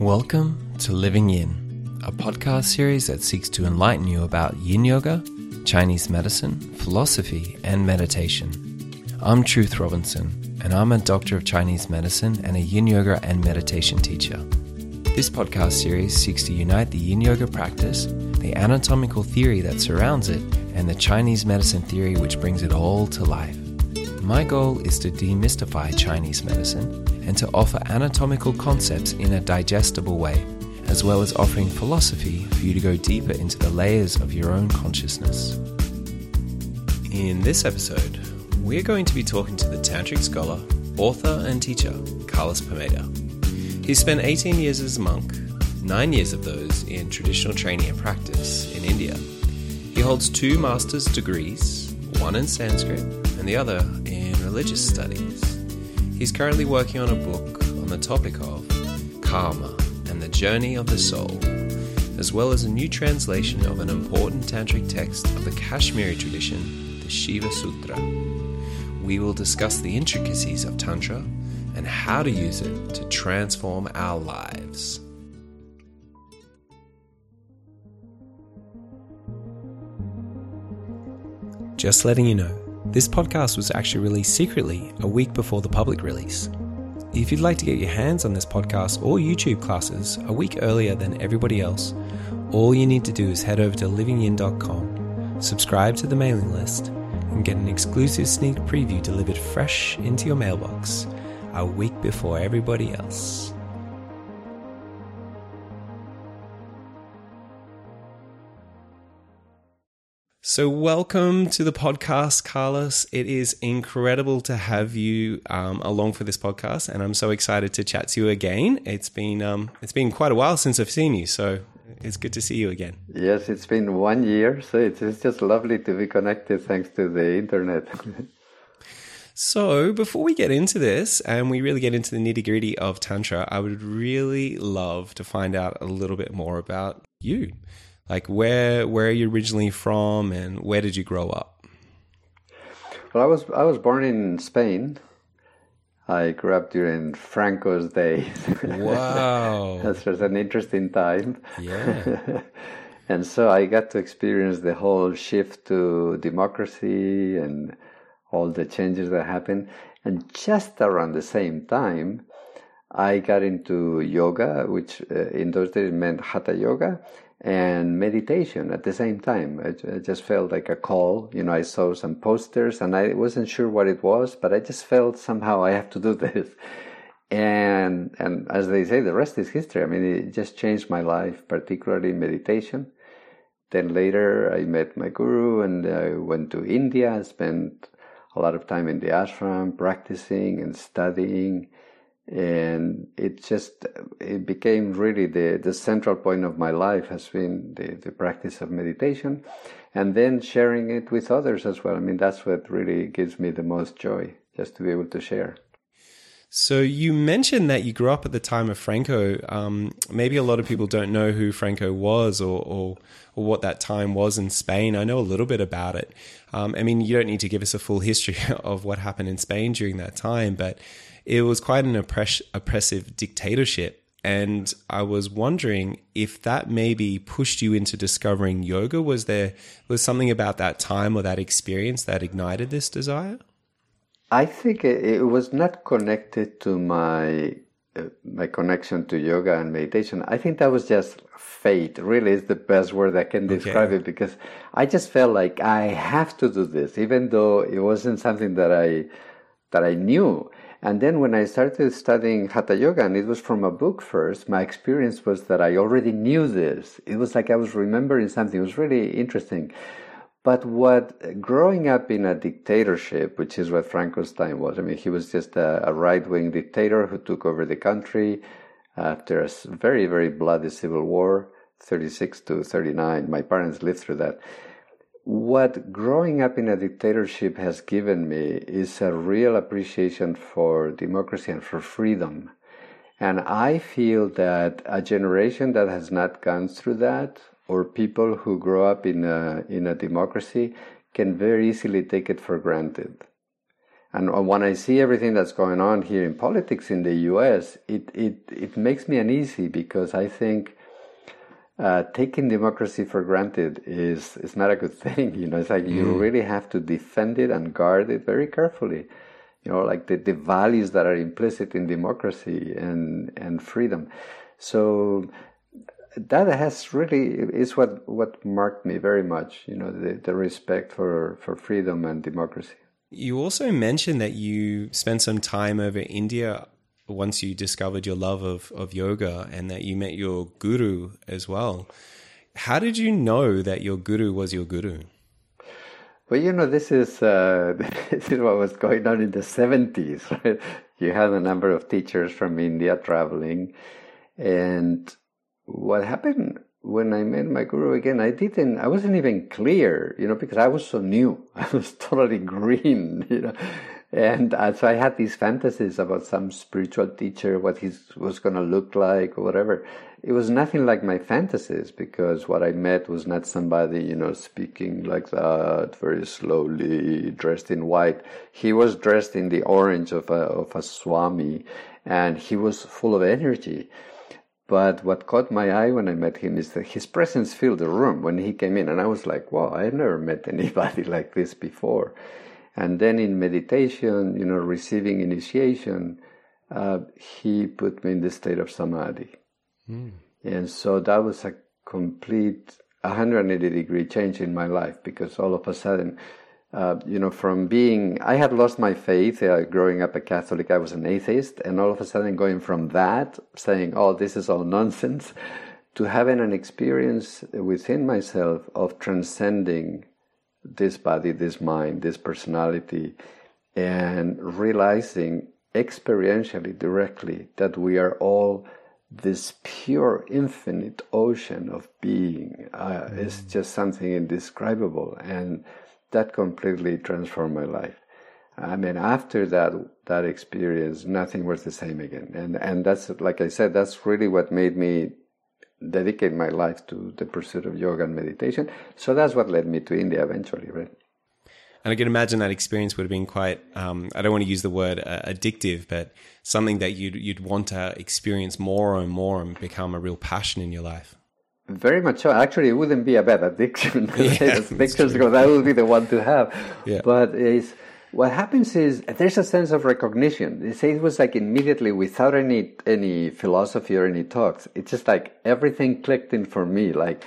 Welcome to Living Yin, a podcast series that seeks to enlighten you about yin yoga, Chinese medicine, philosophy, and meditation. I'm Truth Robinson, and I'm a doctor of Chinese medicine and a yin yoga and meditation teacher. This podcast series seeks to unite the yin yoga practice, the anatomical theory that surrounds it, and the Chinese medicine theory which brings it all to life. My goal is to demystify Chinese medicine and to offer anatomical concepts in a digestible way, as well as offering philosophy for you to go deeper into the layers of your own consciousness. In this episode, we're going to be talking to the tantric scholar, author, and teacher, Carlos Pineda. He spent 18 years as a monk, nine years of those in traditional training and practice in India. He holds two master's degrees, one in Sanskrit and the other in religious studies. He's currently working on a book on the topic of karma and the journey of the soul, as well as a new translation of an important tantric text of the Kashmiri tradition, the Shiva Sutra. We will discuss the intricacies of Tantra and how to use it to transform our lives. Just letting you know, this podcast was actually released secretly a week before the public release. If you'd like to get your hands on this podcast or YouTube classes a week earlier than everybody else, all you need to do is head over to livingyin.com, subscribe to the mailing list, and get an exclusive sneak preview delivered fresh into your mailbox a week before everybody else. So, welcome to the podcast, Carlos. It is incredible to have you um, along for this podcast, and I'm so excited to chat to you again. It's been um, it's been quite a while since I've seen you, so it's good to see you again. Yes, it's been one year, so it's, it's just lovely to be connected thanks to the internet. so, before we get into this and we really get into the nitty gritty of Tantra, I would really love to find out a little bit more about you like where where are you originally from and where did you grow up? Well i was i was born in spain. I grew up during franco's days. Wow. That was an interesting time. Yeah. And so i got to experience the whole shift to democracy and all the changes that happened. And just around the same time I got into yoga, which uh, in those days meant hatha yoga, and meditation at the same time. I, I, just felt like a call. You know, I saw some posters and I wasn't sure what it was, but I just felt somehow I have to do this. And and as they say, the rest is history. I mean, it just changed my life, particularly meditation. Then later, I met my guru and I went to India. I spent a lot of time in the ashram, practicing and studying and it just it became really the the central point of my life has been the, the practice of meditation and then sharing it with others as well i mean that's what really gives me the most joy just to be able to share so you mentioned that you grew up at the time of Franco. Um, maybe a lot of people don't know who Franco was or, or, or what that time was in Spain. I know a little bit about it. Um, I mean, you don't need to give us a full history of what happened in Spain during that time, but it was quite an oppress- oppressive dictatorship. And I was wondering if that maybe pushed you into discovering yoga. Was there was something about that time or that experience that ignited this desire? I think it was not connected to my uh, my connection to yoga and meditation. I think that was just fate. Really, is the best word I can describe okay. it because I just felt like I have to do this, even though it wasn't something that I that I knew. And then when I started studying Hatha Yoga, and it was from a book first, my experience was that I already knew this. It was like I was remembering something. It was really interesting. But what growing up in a dictatorship, which is what Franco's Spain was, I mean, he was just a, a right wing dictator who took over the country after a very, very bloody civil war, 36 to 39. My parents lived through that what growing up in a dictatorship has given me is a real appreciation for democracy and for freedom. And I feel that a generation that has not gone through that, or people who grow up in a, in a democracy, can very easily take it for granted. And when I see everything that's going on here in politics in the U.S., it it it makes me uneasy because I think uh, taking democracy for granted is is not a good thing. You know, it's like mm. you really have to defend it and guard it very carefully. You know, like the, the values that are implicit in democracy and and freedom. So that has really is what what marked me very much. You know, the, the respect for for freedom and democracy. You also mentioned that you spent some time over India once you discovered your love of, of yoga and that you met your guru as well. How did you know that your guru was your guru? Well, you know, this is uh, this is what was going on in the seventies. Right? You had a number of teachers from India traveling, and what happened when I met my guru again, I didn't, I wasn't even clear, you know, because I was so new. I was totally green, you know. And uh, so I had these fantasies about some spiritual teacher, what he was going to look like or whatever. It was nothing like my fantasies because what I met was not somebody, you know, speaking like that very slowly, dressed in white. He was dressed in the orange of a, of a Swami and he was full of energy. But what caught my eye when I met him is that his presence filled the room when he came in. And I was like, wow, I never met anybody like this before. And then in meditation, you know, receiving initiation, uh, he put me in the state of samadhi. Mm. And so that was a complete 180 degree change in my life because all of a sudden, uh, you know, from being, I had lost my faith uh, growing up a Catholic, I was an atheist, and all of a sudden going from that, saying, oh, this is all nonsense, to having an experience within myself of transcending this body, this mind, this personality, and realizing experientially, directly, that we are all this pure, infinite ocean of being. Uh, mm. It's just something indescribable, and that completely transformed my life. I mean, after that that experience, nothing was the same again, and and that's like I said, that's really what made me dedicate my life to the pursuit of yoga and meditation. So that's what led me to India eventually, right? And I can imagine that experience would have been quite, um, I don't want to use the word uh, addictive, but something that you'd, you'd want to experience more and more and become a real passion in your life. Very much so. Actually, it wouldn't be a bad addiction. Yeah, because that would be the one to have. Yeah. But it's, what happens is there's a sense of recognition. They say it was like immediately without any any philosophy or any talks. It's just like everything clicked in for me. Like,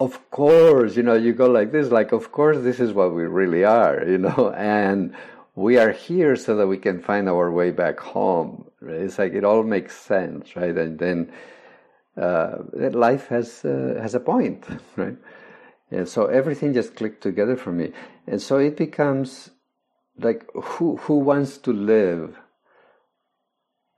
of course, you know, you go like this. Like, of course, this is what we really are. You know, and we are here so that we can find our way back home. Right? It's like it all makes sense, right? And then uh, life has uh, has a point, right? And so everything just clicked together for me, and so it becomes like who who wants to live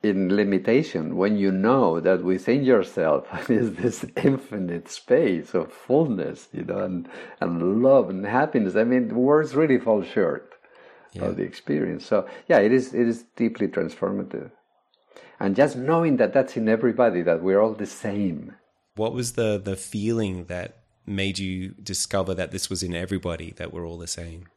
in limitation when you know that within yourself is this infinite space of fullness, you know, and, and love and happiness. I mean, words really fall short yeah. of the experience. So yeah, it is it is deeply transformative, and just knowing that that's in everybody, that we're all the same. What was the the feeling that made you discover that this was in everybody, that we're all the same?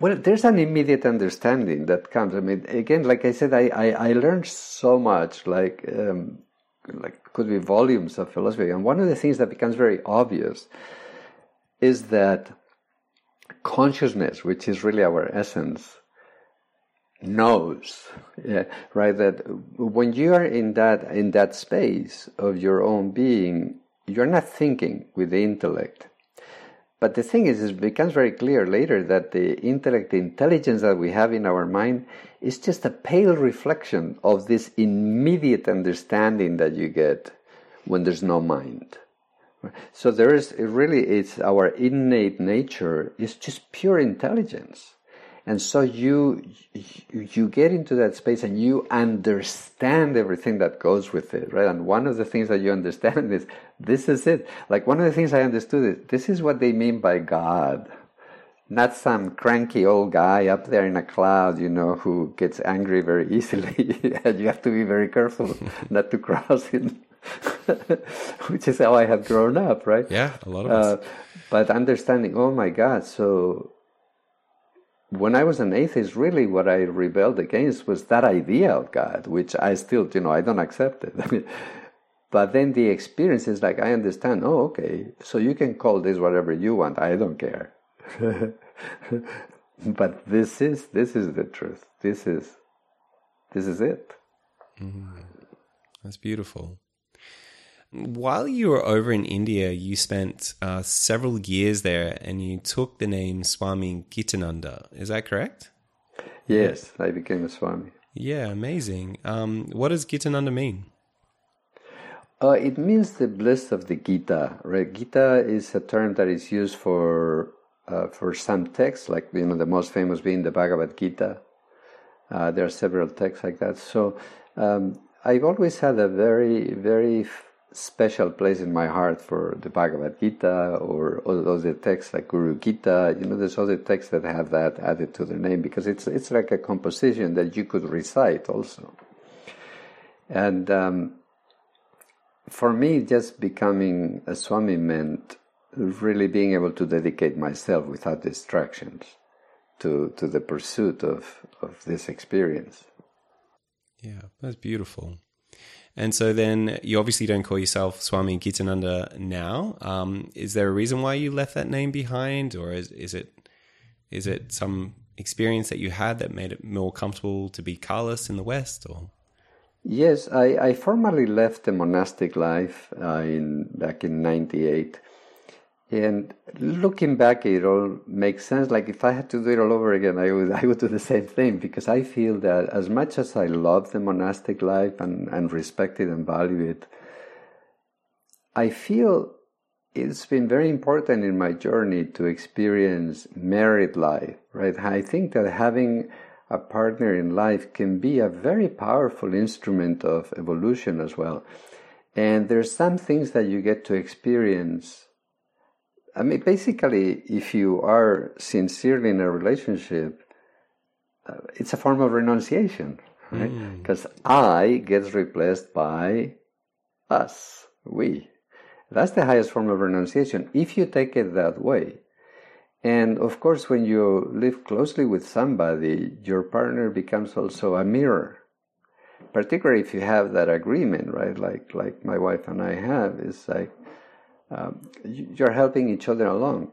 Well, there's an immediate understanding that comes. I mean, again, like I said, I, I, I learned so much, like, um, like could be volumes of philosophy. And one of the things that becomes very obvious is that consciousness, which is really our essence, knows, yeah, right? That when you are in that in that space of your own being, you're not thinking with the intellect but the thing is, it becomes very clear later that the intellect, the intelligence that we have in our mind, is just a pale reflection of this immediate understanding that you get when there's no mind. So there is really, it's our innate nature is just pure intelligence and so you you get into that space and you understand everything that goes with it right? And one of the things that you understand is this is it. Like one of the things i understood is this is what they mean by god. Not some cranky old guy up there in a cloud you know who gets angry very easily. And you have to be very careful not to cross him which is how i have grown up right? Yeah a lot of us. Uh, but understanding oh my god so when I was an atheist, really what I rebelled against was that idea of God, which I still, you know, I don't accept it. but then the experience is like, I understand, oh, okay, so you can call this whatever you want, I don't care. but this is this is the truth. This is this is it. Mm, that's beautiful. While you were over in India, you spent uh, several years there and you took the name Swami Gitananda. Is that correct? Yes, I became a Swami. Yeah, amazing. Um, what does Gitananda mean? Uh, it means the bliss of the Gita. Right? Gita is a term that is used for uh, for some texts, like you know the most famous being the Bhagavad Gita. Uh, there are several texts like that. So um, I've always had a very very special place in my heart for the Bhagavad Gita or all other texts like Guru Gita. You know, there's other texts that have that added to their name because it's it's like a composition that you could recite also. And um, for me, just becoming a Swami meant really being able to dedicate myself without distractions to to the pursuit of of this experience. Yeah, that's beautiful. And so then you obviously don't call yourself Swami Gitananda now. Um, is there a reason why you left that name behind, or is, is it is it some experience that you had that made it more comfortable to be Carlos in the West, or? Yes, I, I formally left the monastic life uh, in back in '98 and looking back, it all makes sense. Like if I had to do it all over again, I would I would do the same thing because I feel that as much as I love the monastic life and, and respect it and value it, I feel it's been very important in my journey to experience married life, right? I think that having a partner in life can be a very powerful instrument of evolution as well. And there's some things that you get to experience I mean, basically, if you are sincerely in a relationship, uh, it's a form of renunciation, right? Because mm. I gets replaced by us, we. That's the highest form of renunciation if you take it that way. And of course, when you live closely with somebody, your partner becomes also a mirror. Particularly if you have that agreement, right? Like like my wife and I have, is like um, you're helping each other along.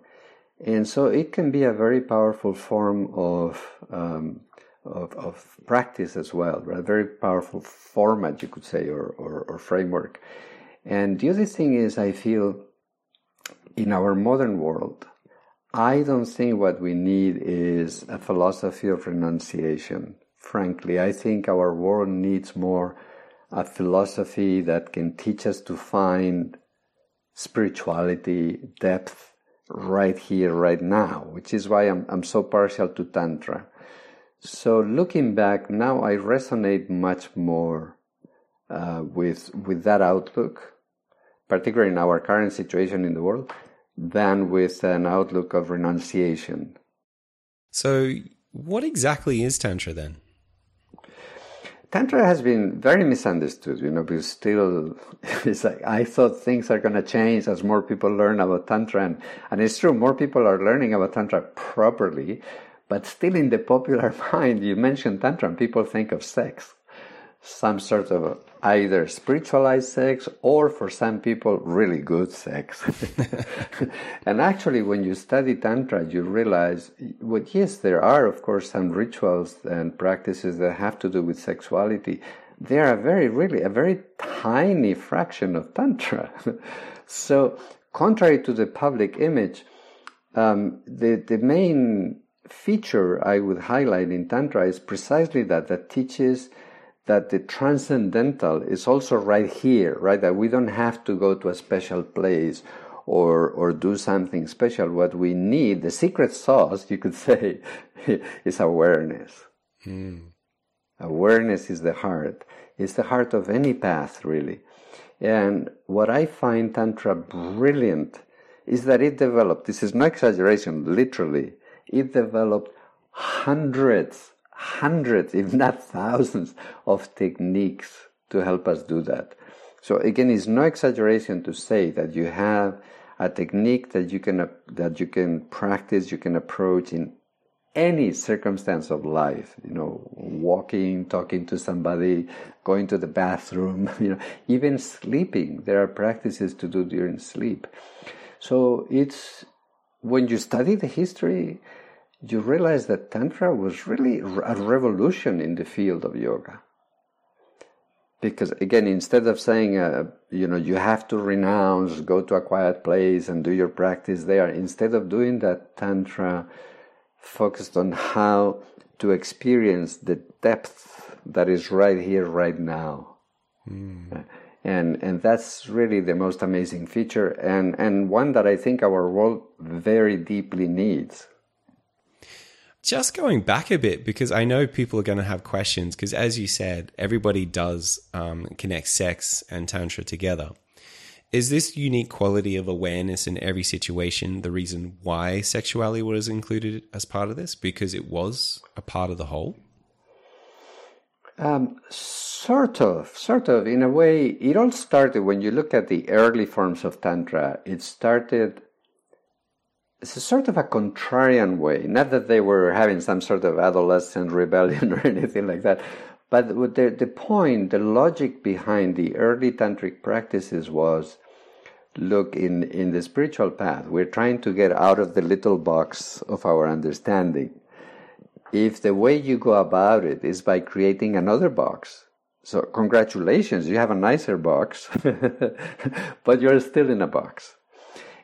And so it can be a very powerful form of, um, of, of, practice as well, a very powerful format, you could say, or, or, or framework. And the other thing is, I feel in our modern world, I don't think what we need is a philosophy of renunciation. Frankly, I think our world needs more a philosophy that can teach us to find spirituality, depth right here, right now, which is why I'm, I'm so partial to Tantra. So looking back now, I resonate much more uh, with with that outlook, particularly in our current situation in the world, than with an outlook of renunciation. So, what exactly is Tantra then? Tantra has been very misunderstood, you know, because still it's like I thought things are going to change as more people learn about Tantra. And, and it's true, more people are learning about Tantra properly, but still in the popular mind, you mention Tantra and people think of sex some sort of either spiritualized sex or for some people really good sex. And actually when you study tantra you realize well yes there are of course some rituals and practices that have to do with sexuality. They are a very really a very tiny fraction of tantra. So contrary to the public image um, the, the main feature i would highlight in tantra is precisely that that teaches that the transcendental is also right here, right? That we don't have to go to a special place or or do something special. What we need, the secret sauce, you could say, is awareness. Mm. Awareness is the heart. It's the heart of any path, really. And what I find Tantra brilliant is that it developed, this is no exaggeration, literally, it developed hundreds hundreds, if not thousands, of techniques to help us do that. So again, it's no exaggeration to say that you have a technique that you can uh, that you can practice, you can approach in any circumstance of life, you know, walking, talking to somebody, going to the bathroom, you know, even sleeping. There are practices to do during sleep. So it's when you study the history, you realize that Tantra was really a revolution in the field of yoga. Because again, instead of saying, uh, you know, you have to renounce, go to a quiet place and do your practice there, instead of doing that, Tantra focused on how to experience the depth that is right here, right now. Mm. And, and that's really the most amazing feature and, and one that I think our world very deeply needs. Just going back a bit, because I know people are going to have questions, because as you said, everybody does um, connect sex and Tantra together. Is this unique quality of awareness in every situation the reason why sexuality was included as part of this? Because it was a part of the whole? Um, sort of, sort of. In a way, it all started when you look at the early forms of Tantra, it started it's a sort of a contrarian way. Not that they were having some sort of adolescent rebellion or anything like that, but the, the point, the logic behind the early tantric practices was look, in, in the spiritual path, we're trying to get out of the little box of our understanding. If the way you go about it is by creating another box, so congratulations, you have a nicer box, but you're still in a box.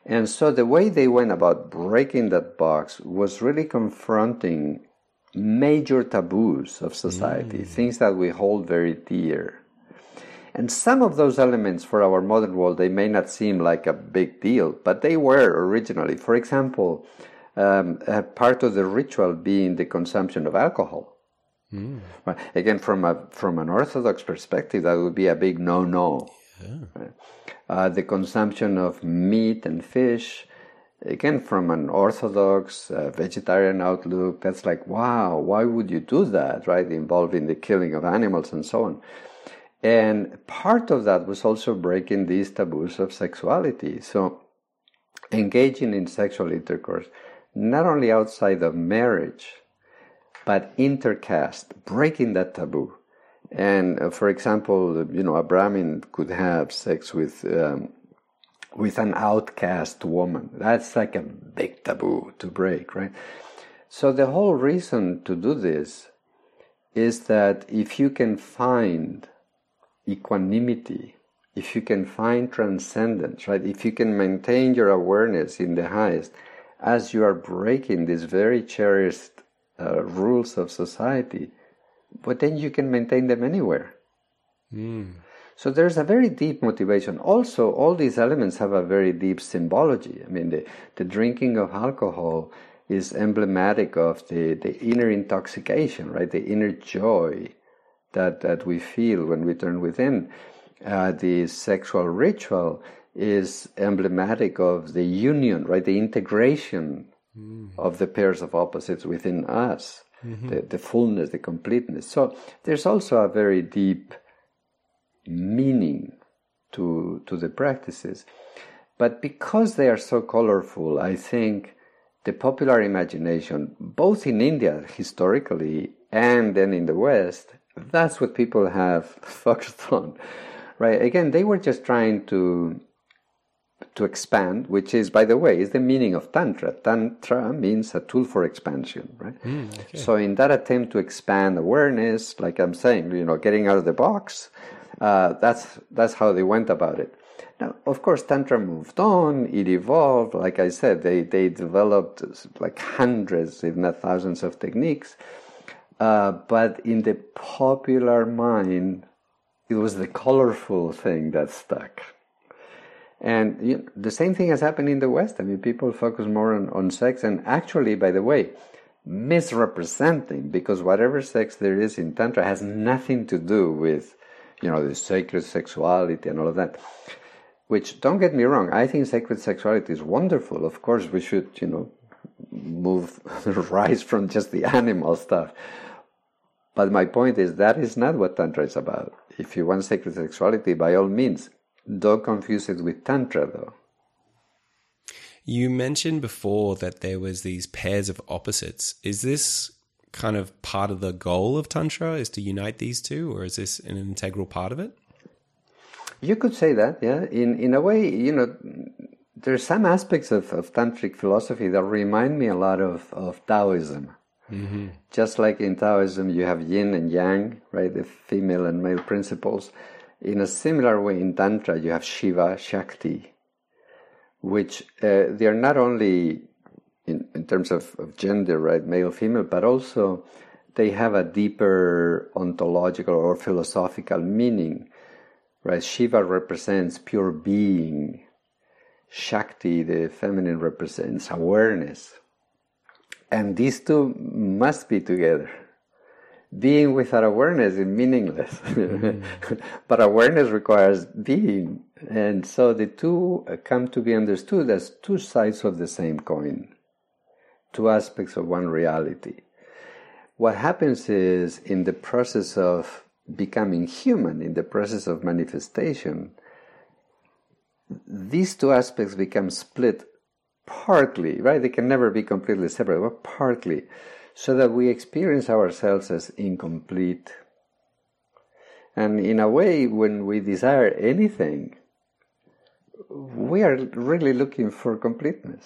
And so the way they went about breaking that box was really confronting major taboos of society, mm. things that we hold very dear. And some of those elements for our modern world, they may not seem like a big deal, but they were originally. For example, um, part of the ritual being the consumption of alcohol. Mm. Again, from a from an Orthodox perspective, that would be a big no-no. Yeah. Uh, the consumption of meat and fish. Again, from an orthodox uh, vegetarian outlook, that's like, wow, why would you do that, right? Involving the killing of animals and so on. And part of that was also breaking these taboos of sexuality. So, engaging in sexual intercourse, not only outside of marriage, but intercaste, breaking that taboo. And uh, for example, you know, a Brahmin could have sex with um, with an outcast woman. That's like a big taboo to break, right? So the whole reason to do this is that if you can find equanimity, if you can find transcendence, right? If you can maintain your awareness in the highest as you are breaking these very cherished uh, rules of society, but then you can maintain them anywhere. Mm. So there's a very deep motivation. Also, all these elements have a very deep symbology. I mean, the, the drinking of alcohol is emblematic of the, the inner intoxication, right? The inner joy that, that we feel when we turn within. Uh, the sexual ritual is emblematic of the union, right? The integration mm. of the pairs of opposites within us mm-hmm. the, the fullness, the completeness. So there's also a very deep meaning to, to the practices. But because they are so colorful, I think the popular imagination, both in India historically and then in the West, that's what people have focused on. Right? Again, they were just trying to to expand, which is, by the way, is the meaning of Tantra. Tantra means a tool for expansion, right? Mm, okay. So, in that attempt to expand awareness, like I'm saying, you know, getting out of the box, uh, that's that's how they went about it. Now, of course, Tantra moved on, it evolved. Like I said, they, they developed like hundreds, if not thousands, of techniques. Uh, but in the popular mind, it was the colorful thing that stuck. And you know, the same thing has happened in the West. I mean, people focus more on, on sex, and actually, by the way, misrepresenting because whatever sex there is in Tantra has nothing to do with, you know, the sacred sexuality and all of that. Which, don't get me wrong, I think sacred sexuality is wonderful. Of course, we should, you know, move, rise from just the animal stuff. But my point is that is not what Tantra is about. If you want sacred sexuality, by all means, don't confuse it with Tantra, though. You mentioned before that there was these pairs of opposites. Is this kind of part of the goal of Tantra is to unite these two, or is this an integral part of it? You could say that, yeah. In in a way, you know, there's some aspects of, of tantric philosophy that remind me a lot of, of Taoism. Mm-hmm. Just like in Taoism, you have yin and yang, right? The female and male principles. In a similar way, in Tantra, you have Shiva, Shakti, which uh, they are not only in, in terms of, of gender, right, male, female, but also they have a deeper ontological or philosophical meaning, right? Shiva represents pure being. Shakti, the feminine, represents awareness. And these two must be together being without awareness is meaningless. Mm-hmm. but awareness requires being. And so the two come to be understood as two sides of the same coin, two aspects of one reality. What happens is in the process of becoming human, in the process of manifestation, these two aspects become split partly, right? They can never be completely separate, but partly so that we experience ourselves as incomplete. And in a way, when we desire anything, we are really looking for completeness.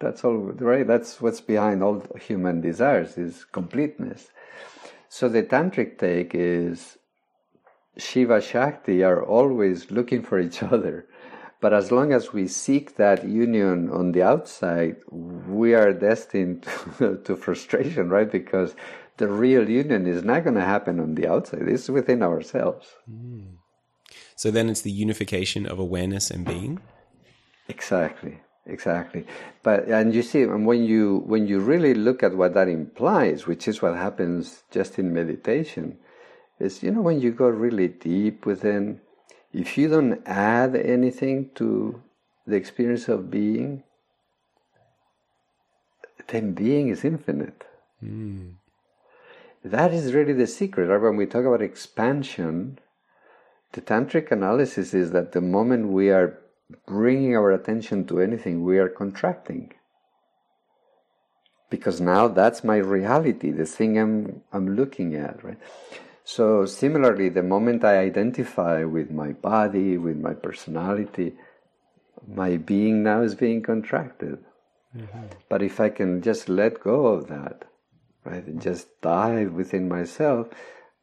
That's all, right? That's what's behind all human desires is completeness. So the tantric take is Shiva Shakti are always looking for each other but as long as we seek that union on the outside, we are destined to, frustration, right? Because the real union is not going to happen on the outside, it's within ourselves. Mm. So then it's the unification of awareness and being? Exactly exactly but and you see when you when you really look at what that implies which is what happens just in meditation is you know when you go really deep within if you don't add anything to the experience of being, then being is infinite. Mm. That is really the secret. Right? When we talk about expansion, the tantric analysis is that the moment we are bringing our attention to anything, we are contracting. Because now that's my reality, the thing I'm, I'm looking at, right? So, similarly, the moment I identify with my body, with my personality, my being now is being contracted. Mm-hmm. But if I can just let go of that, right, and just dive within myself,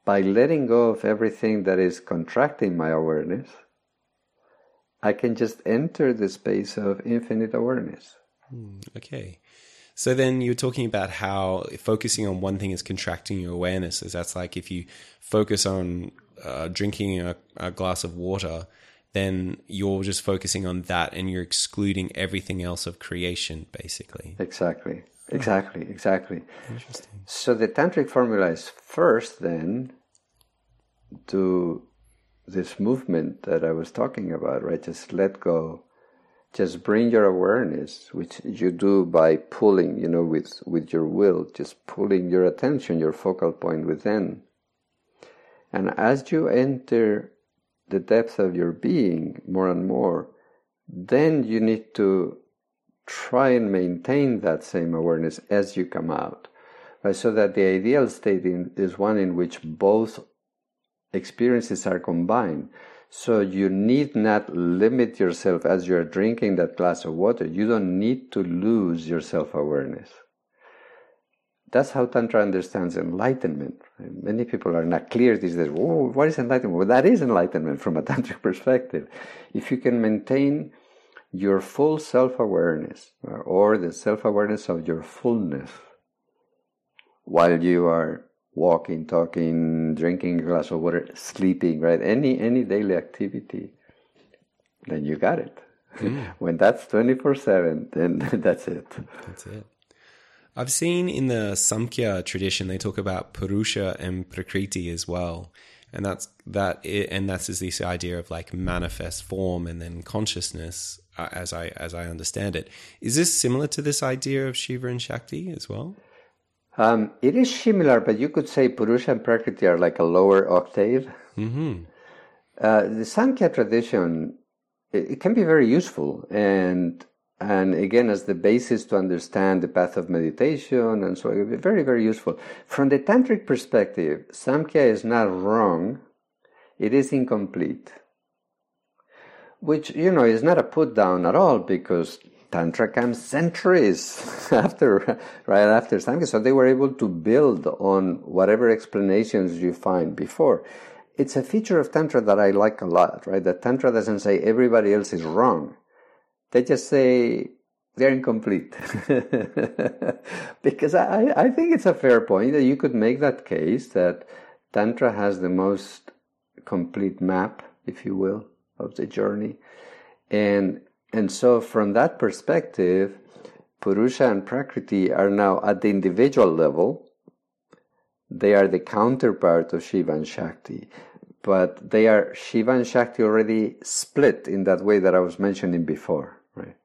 by letting go of everything that is contracting my awareness, I can just enter the space of infinite awareness. Mm, okay. So then you're talking about how focusing on one thing is contracting your awareness. Is that's like if you focus on uh, drinking a, a glass of water, then you're just focusing on that and you're excluding everything else of creation, basically. Exactly. Exactly. Exactly. Interesting. So the tantric formula is first, then, to this movement that I was talking about, right? Just let go just bring your awareness, which you do by pulling, you know, with, with your will, just pulling your attention, your focal point within. And as you enter the depth of your being more and more, then you need to try and maintain that same awareness as you come out. Right? So that the ideal state in, is one in which both experiences are combined. So you need not limit yourself as you're drinking that glass of water. You don't need to lose your self awareness. That's how Tantra understands enlightenment. Many people are not clear these days. Oh, what is enlightenment? Well, that is enlightenment from a Tantric perspective. If you can maintain your full self awareness or the self awareness of your fullness while you are walking, talking, drinking a glass of water, sleeping, right? Any any daily activity, then you got it. Mm. when that's twenty four seven, then that's it. That's it. I've seen in the Samkhya tradition they talk about Purusha and Prakriti as well, and that's that. And that's is this idea of like manifest form and then consciousness, uh, as I as I understand it. Is this similar to this idea of Shiva and Shakti as well? Um, it is similar, but you could say Purusha and Prakriti are like a lower octave. Mm-hmm. Uh, the Samkhya tradition, it, it, can be very useful, and and again as the basis to understand the path of meditation and so. Very, very useful. From the tantric perspective, Samkhya is not wrong, it is incomplete. Which, you know, is not a put down at all because Tantra comes centuries after, right after Samkhya. So they were able to build on whatever explanations you find before. It's a feature of Tantra that I like a lot, right? That Tantra doesn't say everybody else is wrong. They just say they're incomplete. because I, I think it's a fair point that you could make that case that Tantra has the most complete map, if you will, of the journey. And and so, from that perspective, Purusha and Prakriti are now at the individual level. They are the counterpart of Shiva and Shakti, but they are Shiva and Shakti already split in that way that I was mentioning before, right?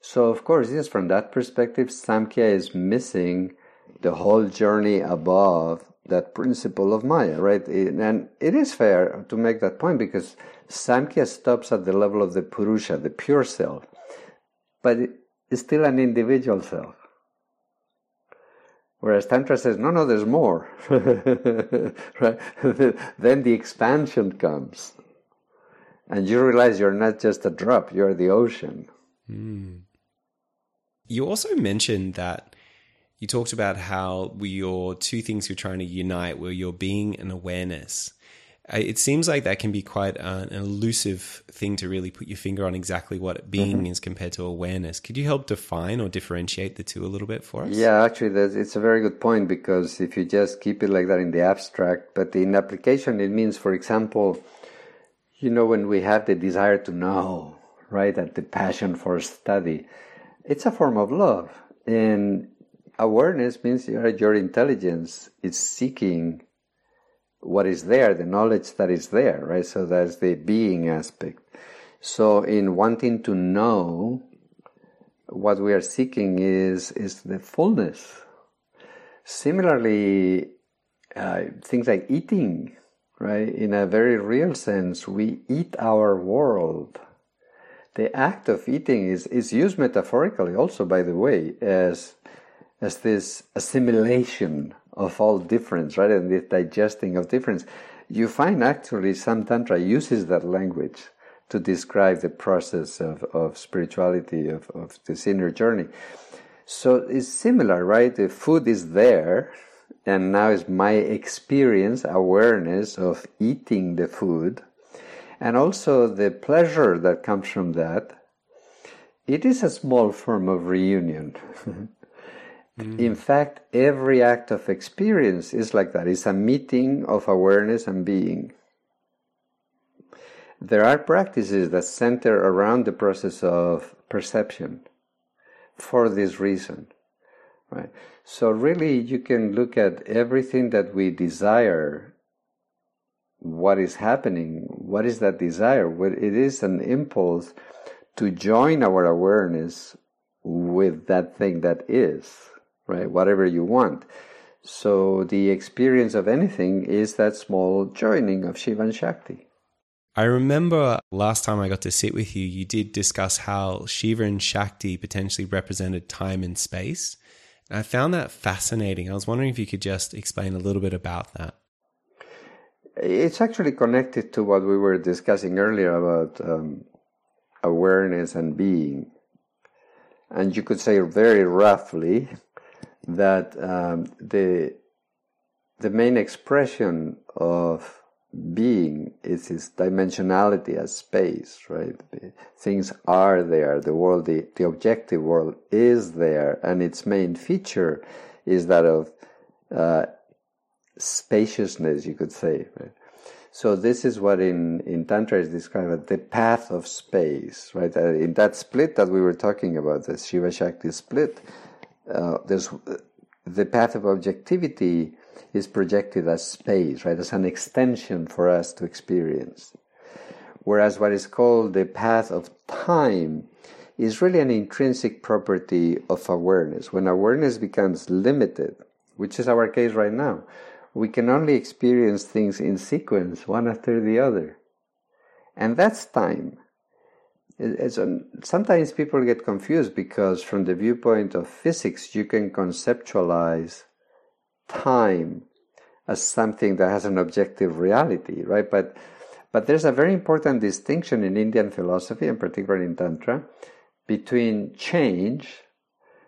So, of course, yes, from that perspective, Samkhya is missing the whole journey above that principle of Maya, right? And it is fair to make that point because Samkhya stops at the level of the Purusha, the pure self, but it's still an individual self. Whereas Tantra says, no, no, there's more. right? then the expansion comes. And you realize you're not just a drop, you're the ocean. Mm. You also mentioned that you talked about how your two things you're trying to unite were your being and awareness it seems like that can be quite an elusive thing to really put your finger on exactly what being mm-hmm. is compared to awareness. Could you help define or differentiate the two a little bit for us? Yeah, actually, it's a very good point because if you just keep it like that in the abstract, but in application, it means, for example, you know, when we have the desire to know, right, and the passion for study, it's a form of love. And awareness means your your intelligence is seeking what is there, the knowledge that is there, right? So that's the being aspect. So in wanting to know, what we are seeking is is the fullness. Similarly, uh, things like eating, right? In a very real sense, we eat our world. The act of eating is, is used metaphorically also, by the way, as as this assimilation of all difference, right? And this digesting of difference. You find actually some Tantra uses that language to describe the process of, of spirituality, of, of this inner journey. So it's similar, right? The food is there, and now is my experience, awareness of eating the food, and also the pleasure that comes from that. It is a small form of reunion. Mm. In fact, every act of experience is like that. It's a meeting of awareness and being. There are practices that center around the process of perception for this reason. Right? So really you can look at everything that we desire what is happening, what is that desire? Well, It is an impulse to join our awareness with that thing that is right? Whatever you want. So the experience of anything is that small joining of Shiva and Shakti. I remember last time I got to sit with you, you did discuss how Shiva and Shakti potentially represented time and space. And I found that fascinating. I was wondering if you could just explain a little bit about that. It's actually connected to what we were discussing earlier about um, awareness and being. And you could say very roughly that um, the the main expression of being is its dimensionality as space, right? Things are there. The world, the, the objective world is there, and its main feature is that of uh, spaciousness, you could say. Right? So this is what in, in Tantra is described as the path of space, right? Uh, in that split that we were talking about, the Shiva Shakti split, uh, there's the path of objectivity is projected as space, right, as an extension for us to experience. Whereas what is called the path of time is really an intrinsic property of awareness. When awareness becomes limited, which is our case right now, we can only experience things in sequence, one after the other. And that's time. It's a, sometimes people get confused because from the viewpoint of physics, you can conceptualize time as something that has an objective reality, right? But but there's a very important distinction in Indian philosophy, and particularly in Tantra, between change.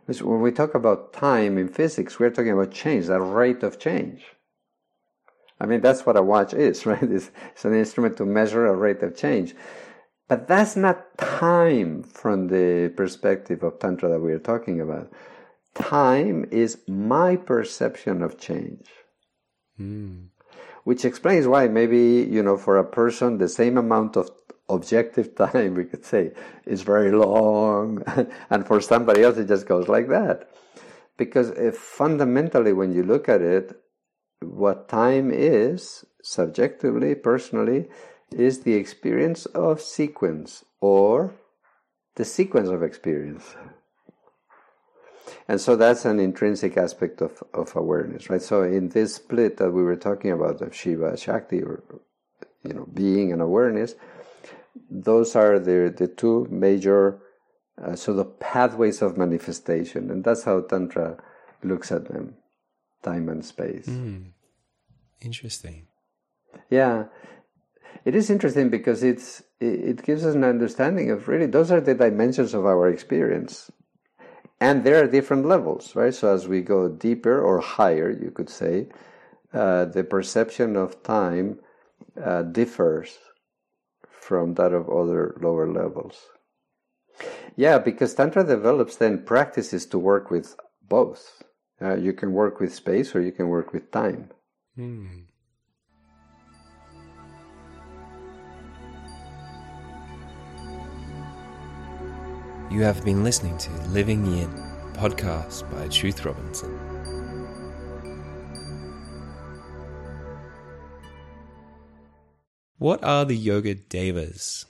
When we talk about time in physics, we're talking about change, the rate of change. I mean, that's what a watch is, right? It's, it's an instrument to measure a rate of change. But that's not time from the perspective of Tantra that we are talking about. Time is my perception of change. Mm. Which explains why maybe, you know, for a person, the same amount of objective time, we could say, is very long. and for somebody else, it just goes like that. Because if fundamentally, when you look at it, what time is, subjectively, personally, is the experience of sequence or the sequence of experience. And so that's an intrinsic aspect of, of awareness, right? So in this split that we were talking about of Shiva, Shakti, or you know, being and awareness, those are the the two major uh, so the pathways of manifestation, and that's how Tantra looks at them, time and space. Mm. Interesting. Yeah, it is interesting because it's it gives us an understanding of really those are the dimensions of our experience. And there are different levels right? So as we go deeper or higher you could say uh, the perception of time uh, differs from that of other lower levels. Yeah because tantra develops then practices to work with both. Uh, you can work with space or you can work with time. Mm. You have been listening to Living Yin, podcast by Truth Robinson. What are the Yoga Devas?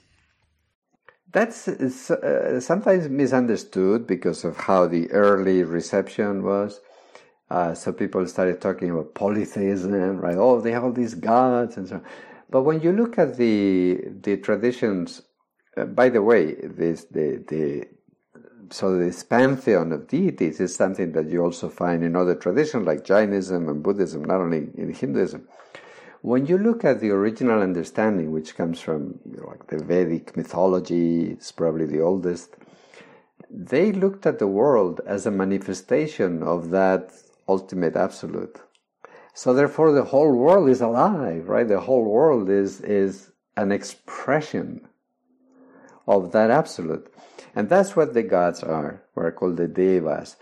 That's uh, sometimes misunderstood because of how the early reception was. Uh, so people started talking about polytheism, right? Oh, they have all these gods and so on. But when you look at the the traditions uh, by the way, this the the so this pantheon of deities is something that you also find in other traditions like Jainism and Buddhism, not only in Hinduism. When you look at the original understanding, which comes from you know, like the Vedic mythology, it's probably the oldest, they looked at the world as a manifestation of that ultimate absolute. So therefore, the whole world is alive, right? The whole world is is an expression of that absolute. And that's what the gods are, what are called the devas.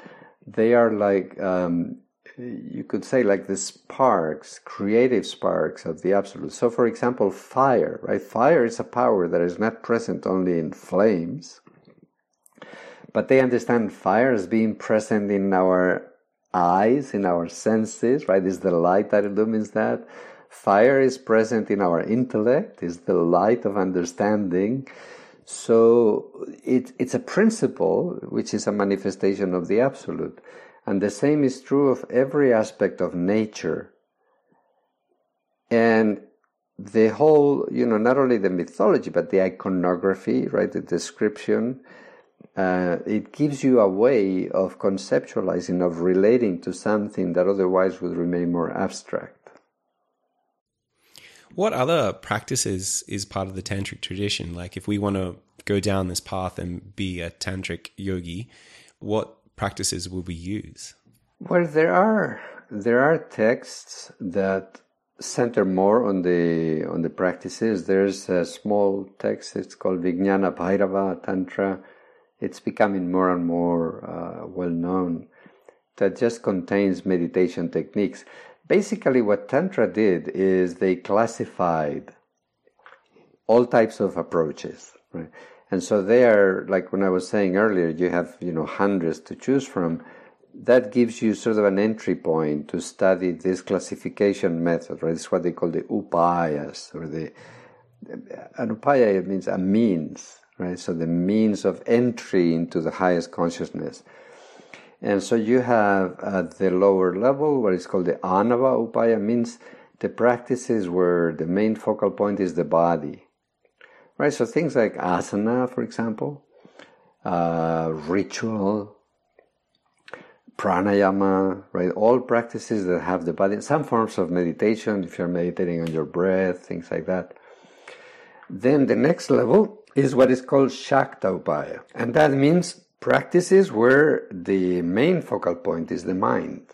They are like, um, you could say, like the sparks, creative sparks of the absolute. So, for example, fire, right? Fire is a power that is not present only in flames, but they understand fire as being present in our eyes, in our senses, right? Is the light that illumines that. Fire is present in our intellect, is the light of understanding. So it, it's a principle which is a manifestation of the absolute. And the same is true of every aspect of nature. And the whole, you know, not only the mythology, but the iconography, right, the description, uh, it gives you a way of conceptualizing, of relating to something that otherwise would remain more abstract. What other practices is part of the tantric tradition? Like, if we want to go down this path and be a tantric yogi, what practices will we use? Well, there are there are texts that center more on the on the practices. There's a small text. It's called Vijnana Bhairava Tantra. It's becoming more and more uh, well known. That just contains meditation techniques basically what Tantra did is they classified all types of approaches, right? And so they are, like when I was saying earlier, you have, you know, hundreds to choose from. That gives you sort of an entry point to study this classification method, right? It's what they call the upayas, or the, an upaya means a means, right? So the means of entry into the highest consciousness. And so you have at the lower level what is called the anava upaya, means the practices where the main focal point is the body. right? So things like asana, for example, uh, ritual, pranayama, right? All practices that have the body, some forms of meditation, if you're meditating on your breath, things like that. Then the next level is what is called Shakta Upaya. And that means practices where the main focal point is the mind.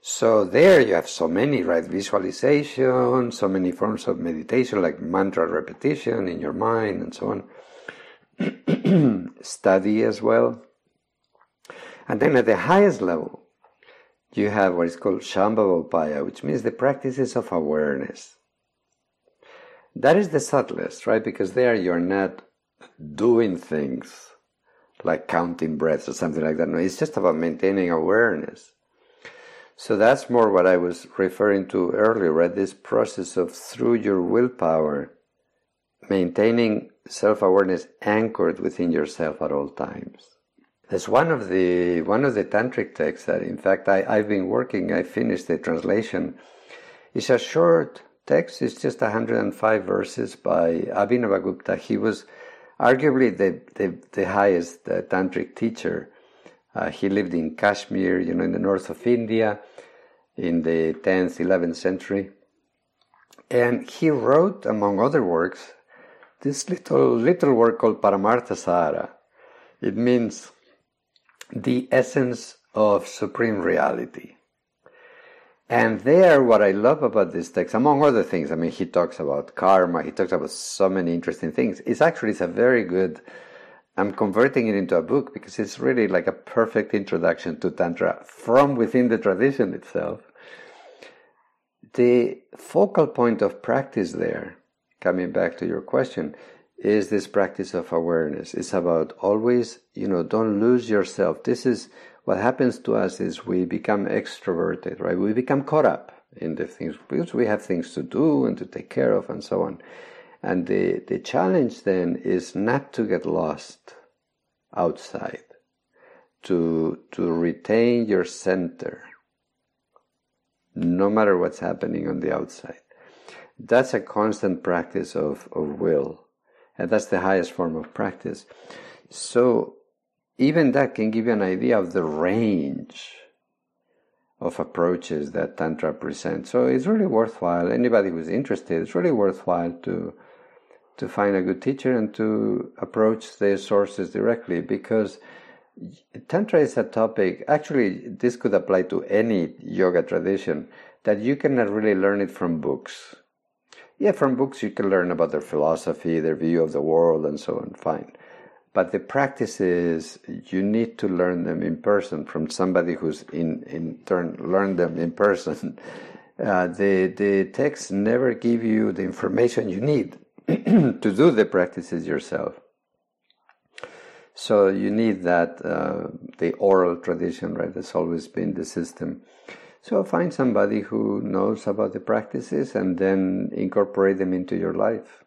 So there you have so many, right? Visualization, so many forms of meditation, like mantra repetition in your mind and so on. Study as well. And then at the highest level, you have what is called Shambhava which means the practices of awareness. That is the subtlest, right? Because there you're not doing things like counting breaths or something like that. No, it's just about maintaining awareness. So that's more what I was referring to earlier, right? This process of through your willpower, maintaining self awareness anchored within yourself at all times. That's one of the one of the tantric texts that in fact I, I've been working, I finished the translation. It's a short text, it's just 105 verses by Abhinavagupta. He was arguably the, the, the highest uh, tantric teacher uh, he lived in Kashmir, you know, in the north of India in the 10th, 11th century. And he wrote, among other works, this little, little work called Paramartha Sara. It means the essence of supreme reality. And there, what I love about this text, among other things, I mean, he talks about karma, he talks about so many interesting things. It's actually it's a very good I'm converting it into a book because it's really like a perfect introduction to Tantra from within the tradition itself. The focal point of practice there, coming back to your question, is this practice of awareness. It's about always, you know, don't lose yourself. This is what happens to us is we become extroverted, right? We become caught up in the things because we have things to do and to take care of and so on. And the, the challenge then is not to get lost outside, to, to retain your center, no matter what's happening on the outside. That's a constant practice of, of will, and that's the highest form of practice. So, even that can give you an idea of the range of approaches that Tantra presents. So it's really worthwhile. Anybody who's interested, it's really worthwhile to to find a good teacher and to approach the sources directly because Tantra is a topic, actually, this could apply to any yoga tradition, that you cannot really learn it from books. Yeah, from books you can learn about their philosophy, their view of the world, and so on, fine. But the practices, you need to learn them in person from somebody who's in, in turn learned them in person. Uh, the, the texts never give you the information you need to do the practices yourself. So you need that, uh, the oral tradition, right? That's always been the system. So find somebody who knows about the practices and then incorporate them into your life.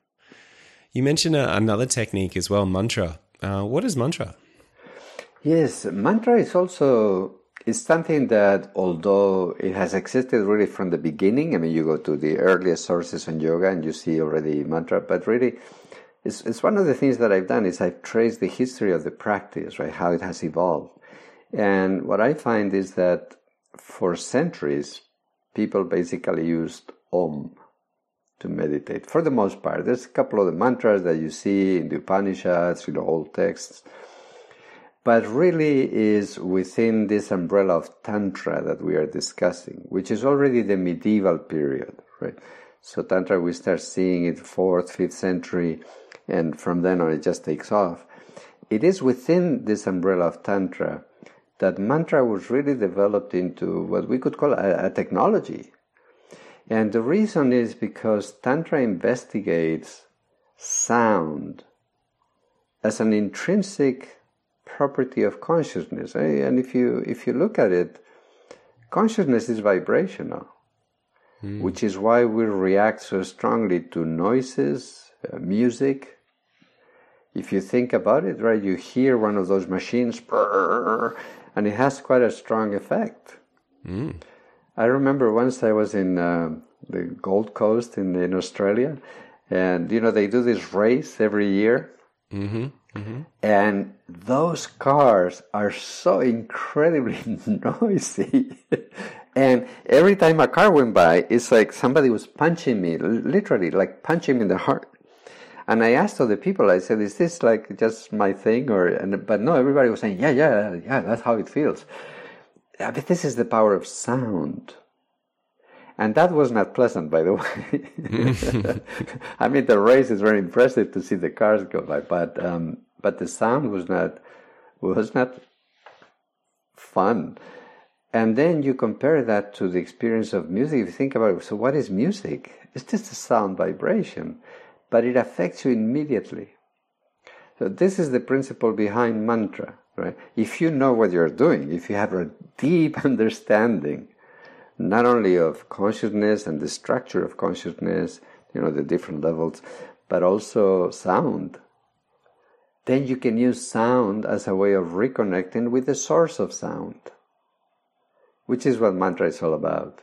You mentioned uh, another technique as well, mantra. Uh, what is mantra? Yes, mantra is also it's something that, although it has existed really from the beginning, I mean, you go to the earliest sources on yoga and you see already mantra, but really, it's, it's one of the things that I've done is I've traced the history of the practice, right, how it has evolved. And what I find is that for centuries, people basically used Om to meditate for the most part. There's a couple of the mantras that you see in the Upanishads, in the old texts but really is within this umbrella of Tantra that we are discussing, which is already the medieval period, right? So Tantra, we start seeing it fourth, fifth century, and from then on it just takes off. It is within this umbrella of Tantra that mantra was really developed into what we could call a, a technology. And the reason is because Tantra investigates sound as an intrinsic property of consciousness. Eh? And if you if you look at it, consciousness is vibrational, mm. which is why we react so strongly to noises, uh, music. If you think about it, right, you hear one of those machines, and it has quite a strong effect. Mm. I remember once I was in uh, the Gold Coast in, in Australia, And, you know, they do this race every year. Mm-hmm. Mm-hmm. And those cars are so incredibly noisy. and every time a car went by, it's like somebody was punching me, literally, like punching me in the heart. And I asked other people, I said, is this like just my thing? Or, and, but no, everybody was saying, yeah, yeah, yeah, that's how it feels. But this is the power of sound. And that was not pleasant, by the way. I mean, the race is very impressive to see the cars go by, but um, but the sound was not was not fun. And then you compare that to the experience of music. If you think about it, so what is music? It's just a sound vibration, but it affects you immediately. So this is the principle behind mantra, right? If you know what you're doing, if you have a deep understanding not only of consciousness and the structure of consciousness, you know, the different levels, but also sound. Then you can use sound as a way of reconnecting with the source of sound, which is what mantra is all about.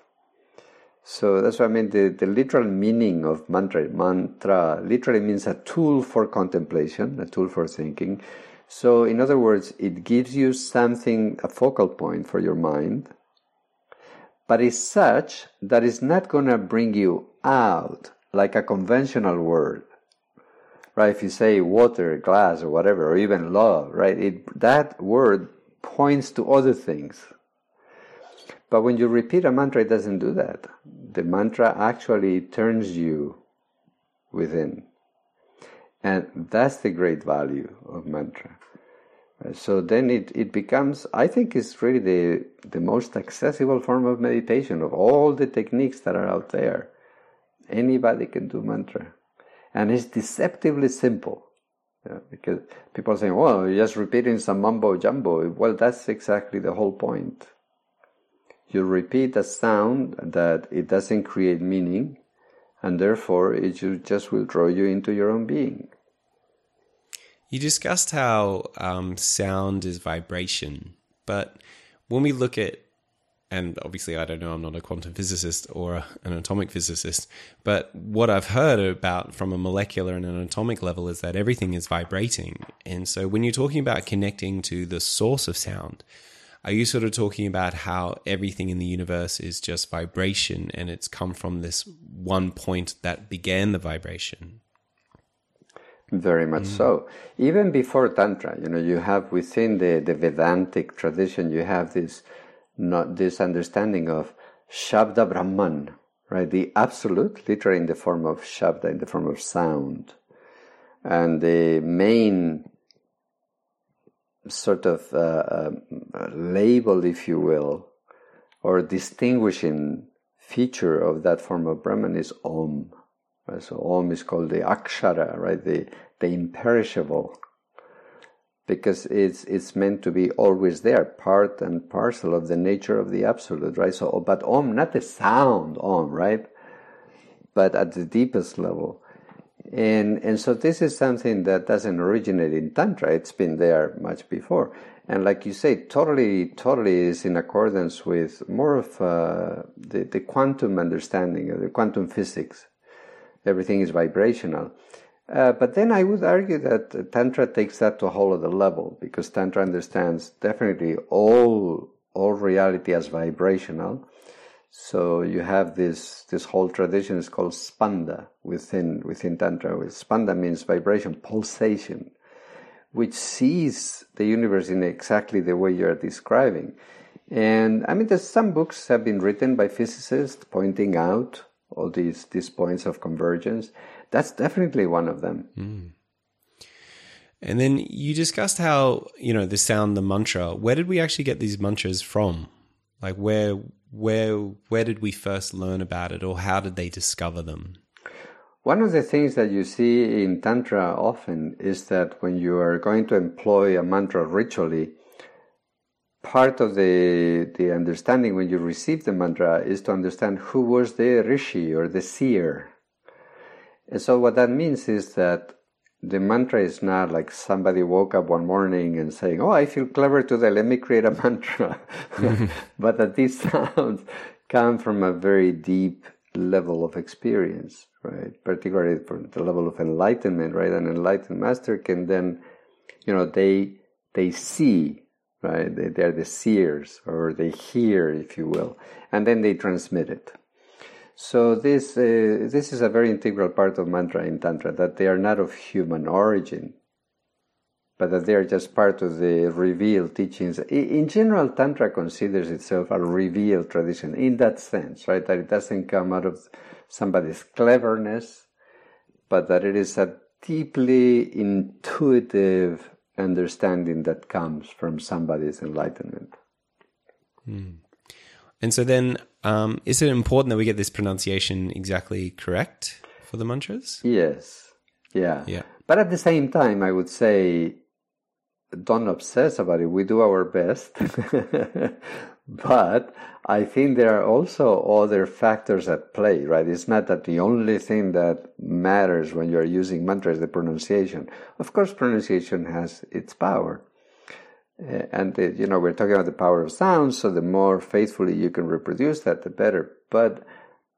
So that's what I mean. The, the literal meaning of mantra, mantra literally means a tool for contemplation, a tool for thinking. So, in other words, it gives you something, a focal point for your mind, but it's such that it's not going to bring you out like a conventional word. Right? If you say water, glass, or whatever, or even love, right? It, that word points to other things. But when you repeat a mantra, it doesn't do that. The mantra actually turns you within. And that's the great value of mantra. Uh, so then it, it becomes, I think it's really the, the most accessible form of meditation of all the techniques that are out there. Anybody can do mantra. And it's deceptively simple. because people are saying, well, oh, you're just repeating some mumbo jumbo. Well, that's exactly the whole point. You repeat a sound that it doesn't create meaning, and therefore it just will draw you into your own being. You discussed how um, sound is vibration, but when we look at, and obviously I don't know, I'm not a quantum physicist or a, an atomic physicist, but what I've heard about from a molecular and an atomic level is that everything is vibrating. And so when you're talking about connecting to the source of sound, are you sort of talking about how everything in the universe is just vibration and it's come from this one point that began the vibration? Very much mm. so. Even before Tantra, you know, you have within the, the Vedantic tradition, you have this not this understanding of Shabda Brahman, right? The absolute, literally in the form of Shabda, in the form of sound. And the main sort of uh, uh, label, if you will, or distinguishing feature of that form of Brahman is Om. Right? So Om is called the Akshara, right? The the imperishable, because it's it's meant to be always there, part and parcel of the nature of the absolute, right? So, but Om, not the sound Om, right? But at the deepest level. And, and so this is something that doesn't originate in Tantra. It's been there much before. And like you say, totally, totally is in accordance with more of uh, the, the quantum understanding, of the quantum physics everything is vibrational. Uh, but then I would argue that Tantra takes that to a whole other level because Tantra understands definitely all all reality as vibrational. So you have this this whole tradition is called Spanda within within Tantra. Spanda means vibration, pulsation, which sees the universe in exactly the way you're describing. And I mean, there's some books have been written by physicists pointing out all these these points of convergence. That's definitely one of them. Mm. And then you discussed how you know the sound, the mantra. Where did we actually get these mantras from? Like where where where did we first learn about it, or how did they discover them? One of the things that you see in Tantra often is that when you are going to employ a mantra ritually, part of the the understanding when you receive the mantra is to understand who was the rishi or the seer. And so what that means is that the mantra is not like somebody woke up one morning and saying, "Oh, I feel clever today. Let me create a mantra," but that these sounds come from a very deep level of experience, right? Particularly for the level of enlightenment, right? An enlightened master can then, you know, they they see, right? They, they're the seers, or they hear, if you will, and then they transmit it. So this uh, this is a very integral part of mantra in tantra that they are not of human origin, but that they are just part of the revealed teachings. In general, Tantra considers itself a revealed tradition in that sense, right? That it doesn't come out of somebody's cleverness, but that it is a deeply intuitive understanding that comes from somebody's enlightenment. Mm. And so then, um, is it important that we get this pronunciation exactly correct for the mantras? Yes. Yeah. Yeah. But at the same time, I would say don't obsess about it. We do our best. but I think there are also other factors at play, right? It's not that the only thing that matters when you're using mantra is the pronunciation. Of course, pronunciation has its power. Uh, and, the, you know, we're talking about the power of sound, so the more faithfully you can reproduce that, the better. But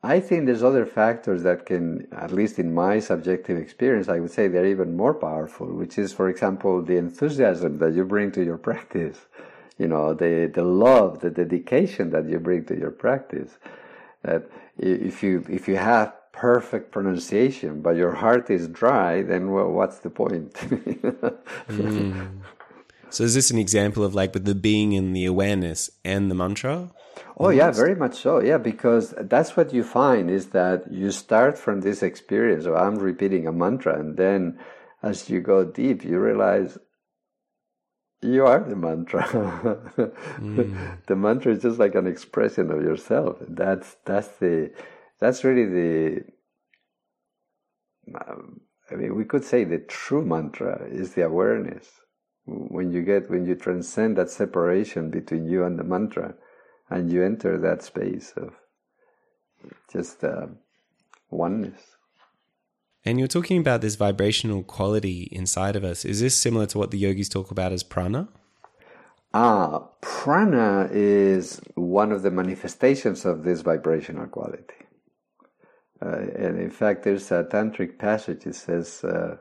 I think there's other factors that can, at least in my subjective experience, I would say they're even more powerful, which is, for example, the enthusiasm that you bring to your practice. You know, the, the love, the dedication that you bring to your practice. That if you, if you have perfect pronunciation, but your heart is dry, then well, what's the point? mm. So is this an example of like with the being and the awareness and the mantra? Oh yeah, very much so. Yeah, because that's what you find is that you start from this experience of I'm repeating a mantra, and then as you go deep, you realize you are the mantra. mm. The mantra is just like an expression of yourself. That's that's the that's really the. I mean, we could say the true mantra is the awareness. When you get when you transcend that separation between you and the mantra and you enter that space of just uh, oneness. And you're talking about this vibrational quality inside of us. Is this similar to what the yogis talk about as prana? Ah, prana is one of the manifestations of this vibrational quality. Uh, and in fact, there's a tantric passage. that says, uh,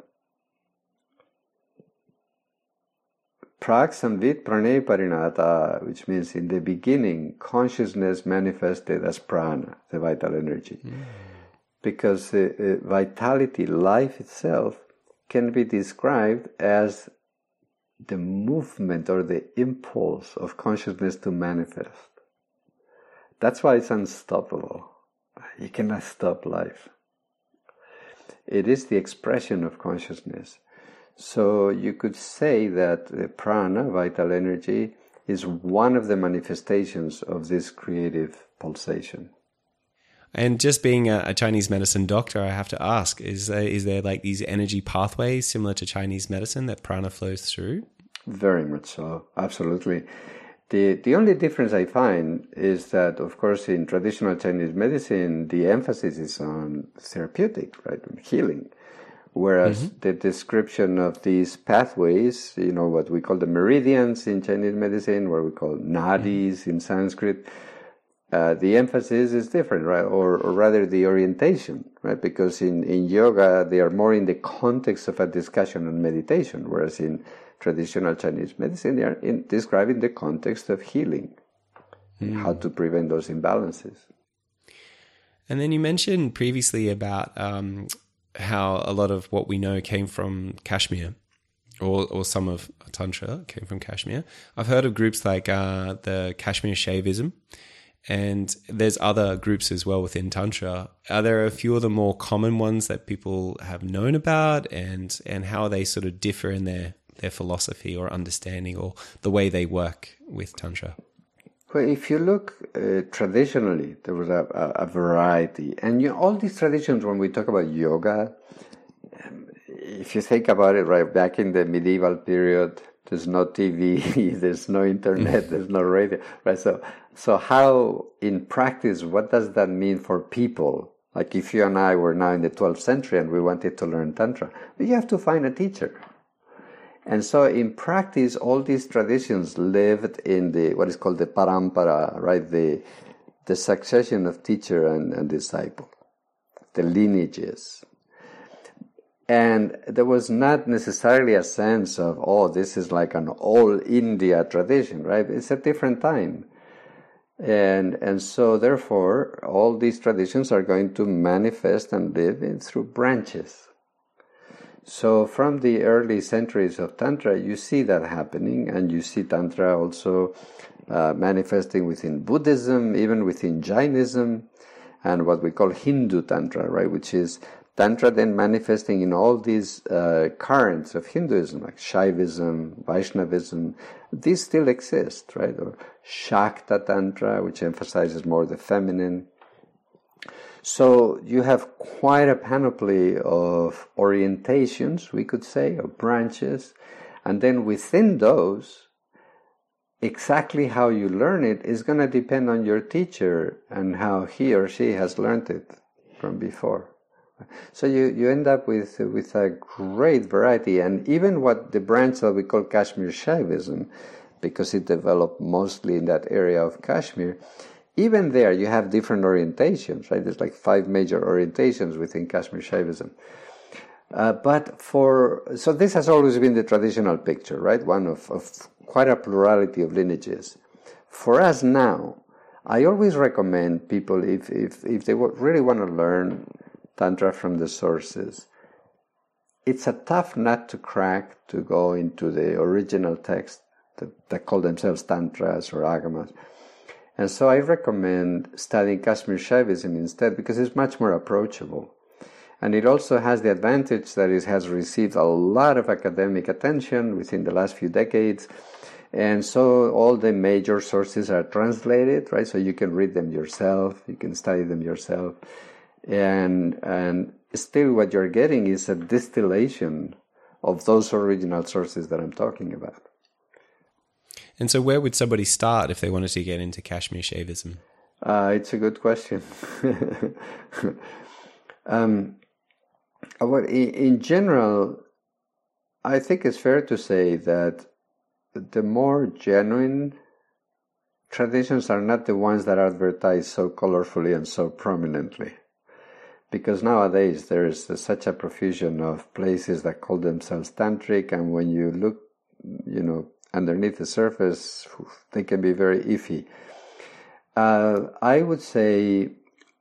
Praksamvit pranay parinata, which means in the beginning, consciousness manifested as prana, the vital energy. Mm. Because uh, vitality, life itself, can be described as the movement or the impulse of consciousness to manifest. That's why it's unstoppable. You cannot stop life. It is the expression of consciousness. So you could say that prana, vital energy, is one of the manifestations of this creative pulsation. And just being a, a, Chinese medicine doctor, I have to ask: is there, is there like these energy pathways similar to Chinese medicine that prana flows through? Very much so, absolutely. The the only difference I find is that, of course, in traditional Chinese medicine, the emphasis is on therapeutic, right, healing. Whereas mm-hmm. the description of these pathways, you know, what we call the meridians in Chinese medicine, what we call nadis mm-hmm. in Sanskrit, uh, the emphasis is different, right? Or, or, rather, the orientation, right? Because in, in yoga, they are more in the context of a discussion on meditation, whereas in traditional Chinese medicine, they are in, describing the context of healing, mm. how to prevent those imbalances. And then you mentioned previously about um, how a lot of what we know came from Kashmir, or or some of Tantra came from Kashmir. I've heard of groups like uh, the Kashmir Shaivism, and there's other groups as well within Tantra. Are there a few of the more common ones that people have known about, and and how they sort of differ in their their philosophy or understanding or the way they work with Tantra? Well, if you look uh, traditionally, there was a, a, a variety, and you all these traditions. When we talk about yoga, um, if you think about it, right back in the medieval period, there's no TV, there's no internet, mm. there's no radio, right? So, so how in practice, what does that mean for people? Like if you and I were now in the 12th century and we wanted to learn tantra, you have to find a teacher. And so in practice, all these traditions lived in the, what is called the parampara, right? The, the succession of teacher and, and disciple, the lineages. And there was not necessarily a sense of, oh, this is like an all India tradition, right? It's a different time. And, and so therefore, all these traditions are going to manifest and live in, through branches. So from the early centuries of Tantra, you see that happening, and you see Tantra also uh, manifesting within Buddhism, even within Jainism, and what we call Hindu Tantra, right, which is Tantra then manifesting in all these uh, currents of Hinduism, like Shaivism, Vaishnavism, these still exist, right? Or Shakta Tantra, which emphasizes more the feminine. So you have quite a panoply of orientations, we could say, or branches, and then within those, exactly how you learn it is going to depend on your teacher and how he or she has learned it from before. So you, you end up with with a great variety, and even what the branch that we call Kashmir Shaivism, because it developed mostly in that area of Kashmir, even there you have different orientations, right? There's like five major orientations within Kashmir Shaivism. Uh, but for so this has always been the traditional picture, right? One of, of quite a plurality of lineages. For us now, I always recommend people if if if they really want to learn Tantra from the sources. It's a tough nut to crack to go into the original text that, that call themselves Tantras or Agamas. And so I recommend studying Kashmir Shaivism instead because it's much more approachable. And it also has the advantage that it has received a lot of academic attention within the last few decades. And so all the major sources are translated, right? So you can read them yourself, you can study them yourself and and still what you're getting is a distillation of those original sources that I'm talking about. And so, where would somebody start if they wanted to get into Kashmir Shaivism? Uh, it's a good question. um, well, in, in general, I think it's fair to say that the more genuine traditions are not the ones that are advertised so colorfully and so prominently because nowadays there is such a profusion of places that call themselves tantric and when you look you know underneath the surface they can be very iffy. Uh, i would say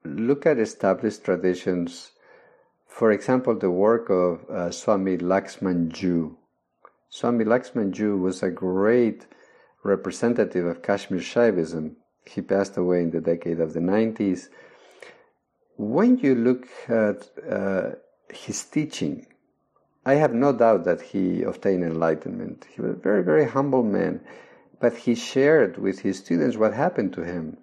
look at established traditions. For example the work of uh, swami Lakshman Joo swami Lakshman Joo was a great representative of kashmir shaivism. He passed away in the decade of the 90s when you look at uh, his teaching, I have no doubt that he obtained enlightenment. He was a very, very humble man, but he shared with his students what happened to him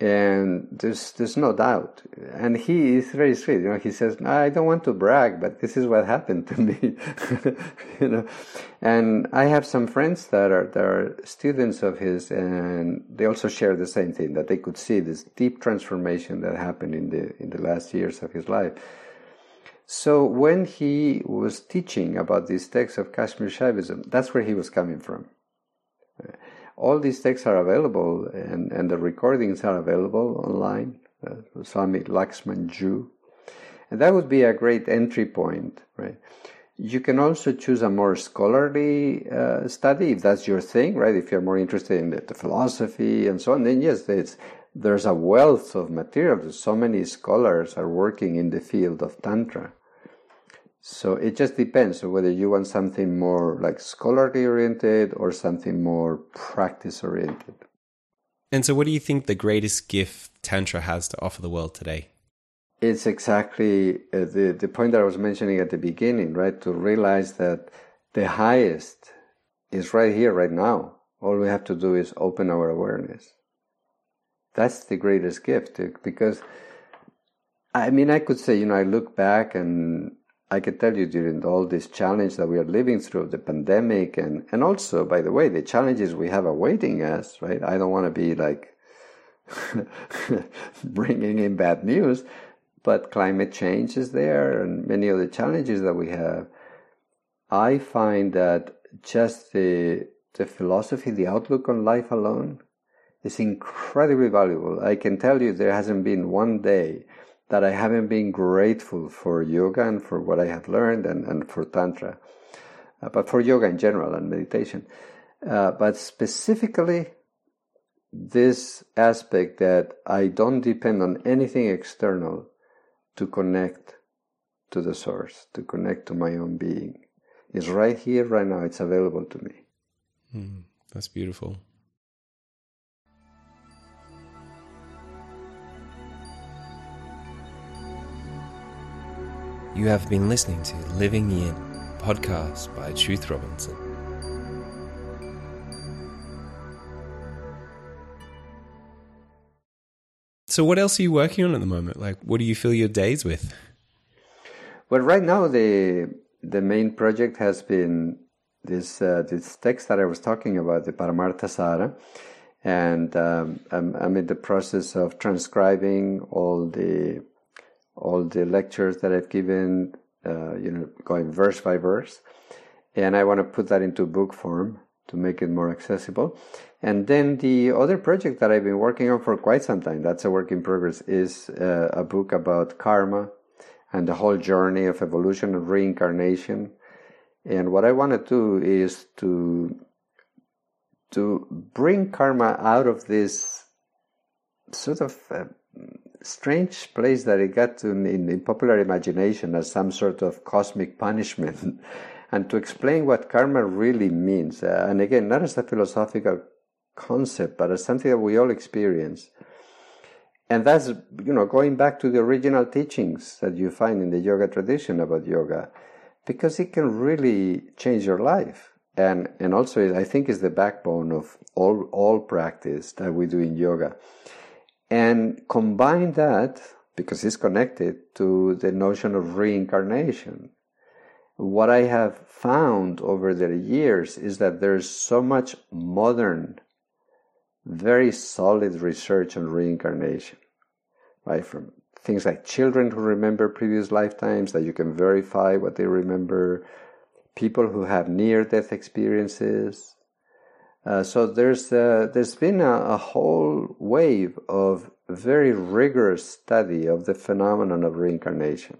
and there's there's no doubt. And he is very sweet. You know, he says, "I don't want to brag, but this is what happened to me." you know, and I have some friends that are that are students of his, and they also share the same thing that they could see this deep transformation that happened in the in the last years of his life. So when he was teaching about these texts of Kashmir Shaivism, that's where he was coming from all these texts are available and, and the recordings are available online. Uh, Swami Lakshman Joo. And that would be a great entry point, right? You can also choose a more scholarly uh, study if that's your thing, right? If you're more interested in the, the philosophy and so on, then yes, there's a wealth of material. So many scholars are working in the field of Tantra. So it just depends on whether you want something more like scholarly oriented or something more practice oriented. And so, what do you think the greatest gift Tantra has to offer the world today? It's exactly uh, the, the point that I was mentioning at the beginning, right? To realize that the highest is right here, right now. All we have to do is open our awareness. That's the greatest gift because I mean, I could say, you know, I look back and I can tell you during all this challenge that we are living through, the pandemic, and, and also, by the way, the challenges we have awaiting us, right? I don't want to be like bringing in bad news, but climate change is there and many of the challenges that we have. I find that just the, the philosophy, the outlook on life alone is incredibly valuable. I can tell you there hasn't been one day that I haven't been grateful for yoga and for what I have learned and, and for Tantra, uh, but for yoga in general and meditation. Uh, but specifically, this aspect that I don't depend on anything external to connect to the source, to connect to my own being, is right here, right now. It's available to me. Mm, that's beautiful. You have been listening to Living Yin, podcast by Truth Robinson. So, what else are you working on at the moment? Like, what do you fill your days with? Well, right now the the main project has been this uh, this text that I was talking about, the Paramartha Sara, and um, I'm, I'm in the process of transcribing all the all the lectures that I've given, uh, you know, going verse by verse. And I want to put that into book form to make it more accessible. And then the other project that I've been working on for quite some time, that's a work in progress, is uh, a book about karma and the whole journey of evolution and reincarnation. And what I want to do is to to bring karma out of this sort of uh, strange place that it got to in, in popular imagination as some sort of cosmic punishment, and to explain what karma really means. Uh, and again, not as a philosophical concept, but as something that we all experience. And that's, you know, going back to the original teachings that you find in the yoga tradition about yoga, because it can really change your life. And, and also, I think, is the backbone of all, all practice that we do in yoga and combine that because it's connected to the notion of reincarnation. What I have found over the years is that there's so much modern, very solid research on reincarnation, right? From things like children who remember previous lifetimes that you can verify what they remember, people who have near death experiences, uh, so there's uh, there's been a, a, whole wave of very rigorous study of the phenomenon of reincarnation,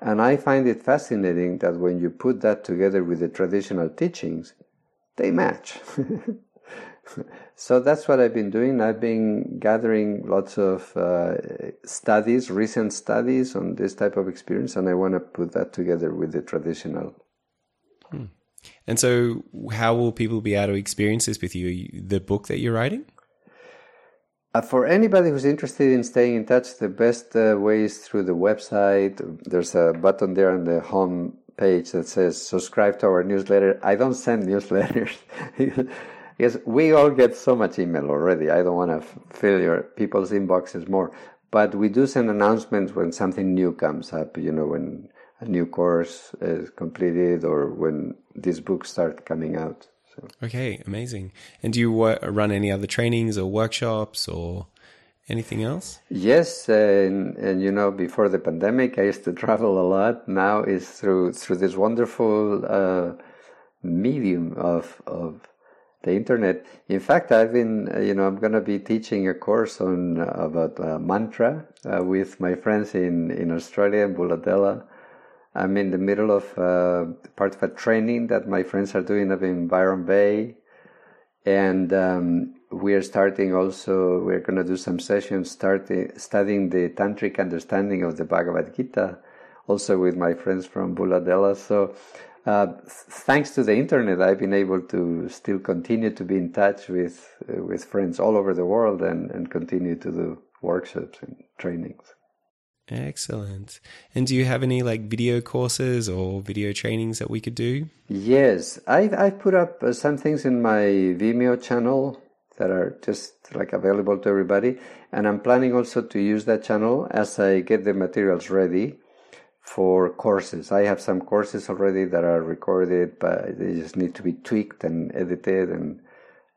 and I find it fascinating that when you put that together with the traditional teachings, they match. so that's what I've been doing. I've been gathering lots of uh, studies, recent studies on this type of experience, and I want to put that together with the traditional. Hmm. And so, how will people be able to experience this with you? The book that you're writing? Uh, for anybody who's interested in staying in touch, the best uh, way is through the website. There's a button there on the home page that says subscribe to our newsletter. I don't send newsletters. because we all get so much email already. I don't want to fill your people's inboxes more. But we do send announcements when something new comes up, you know, when a new course is completed or when these books start coming out. So. Okay, amazing. And do you run any other trainings or workshops or anything else? Yes, and, and you know, before the pandemic, I used to travel a lot. Now is through through this wonderful uh, medium of of the internet. In fact, I've been, uh, you know, I'm going to be teaching a course on about uh, mantra uh, with my friends in in Australia in Bouladella I'm in the middle of uh, part of a training that my friends are doing up in Byron Bay. And um, we are starting also, we're going to do some sessions starting, studying the tantric understanding of the Bhagavad Gita, also with my friends from Bouladella. So, uh, thanks to the internet, I've been able to still continue to be in touch with, uh, with friends all over the world and, and continue to do workshops and trainings. Excellent. And do you have any like video courses or video trainings that we could do? Yes, I I put up uh, some things in my Vimeo channel that are just like available to everybody, and I'm planning also to use that channel as I get the materials ready for courses. I have some courses already that are recorded, but they just need to be tweaked and edited and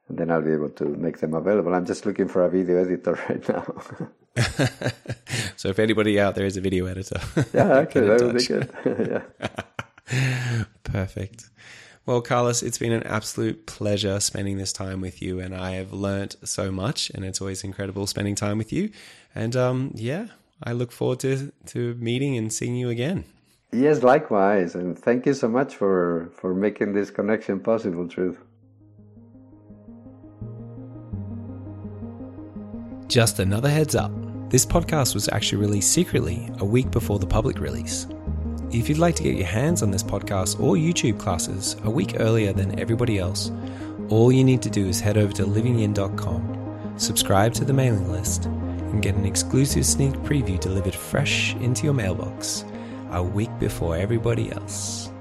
and then I'll be able to make them available. I'm just looking for a video editor right now. so if anybody out there is a video editor, yeah, okay, that would be good. yeah. Perfect. Well, Carlos, it's been an absolute pleasure spending this time with you, and I have learnt so much, and it's always incredible spending time with you. And um, yeah, I look forward to, to meeting and seeing you again. Yes, likewise, and thank you so much for for making this connection possible, Truth. Just another heads up. This podcast was actually released secretly a week before the public release. If you'd like to get your hands on this podcast or YouTube classes a week earlier than everybody else, all you need to do is head over to livingyin.com, subscribe to the mailing list, and get an exclusive sneak preview delivered fresh into your mailbox a week before everybody else.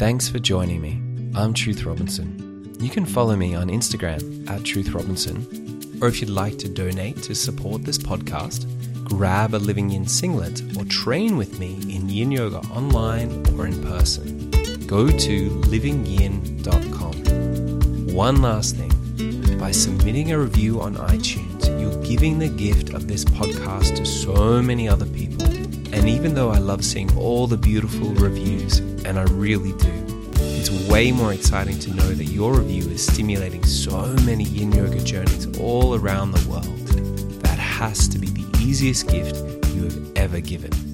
Thanks for joining me. I'm Truth Robinson. You can follow me on Instagram at Truth Robinson, or if you'd like to donate to support this podcast, grab a Living Yin singlet or train with me in Yin Yoga online or in person go to livingyin.com. One last thing by submitting a review on iTunes, you're giving the gift of this podcast to so many other people. And even though I love seeing all the beautiful reviews, and I really do, it's way more exciting to know that your review is stimulating so many yin yoga journeys all around the world. That has to be the easiest gift you have ever given.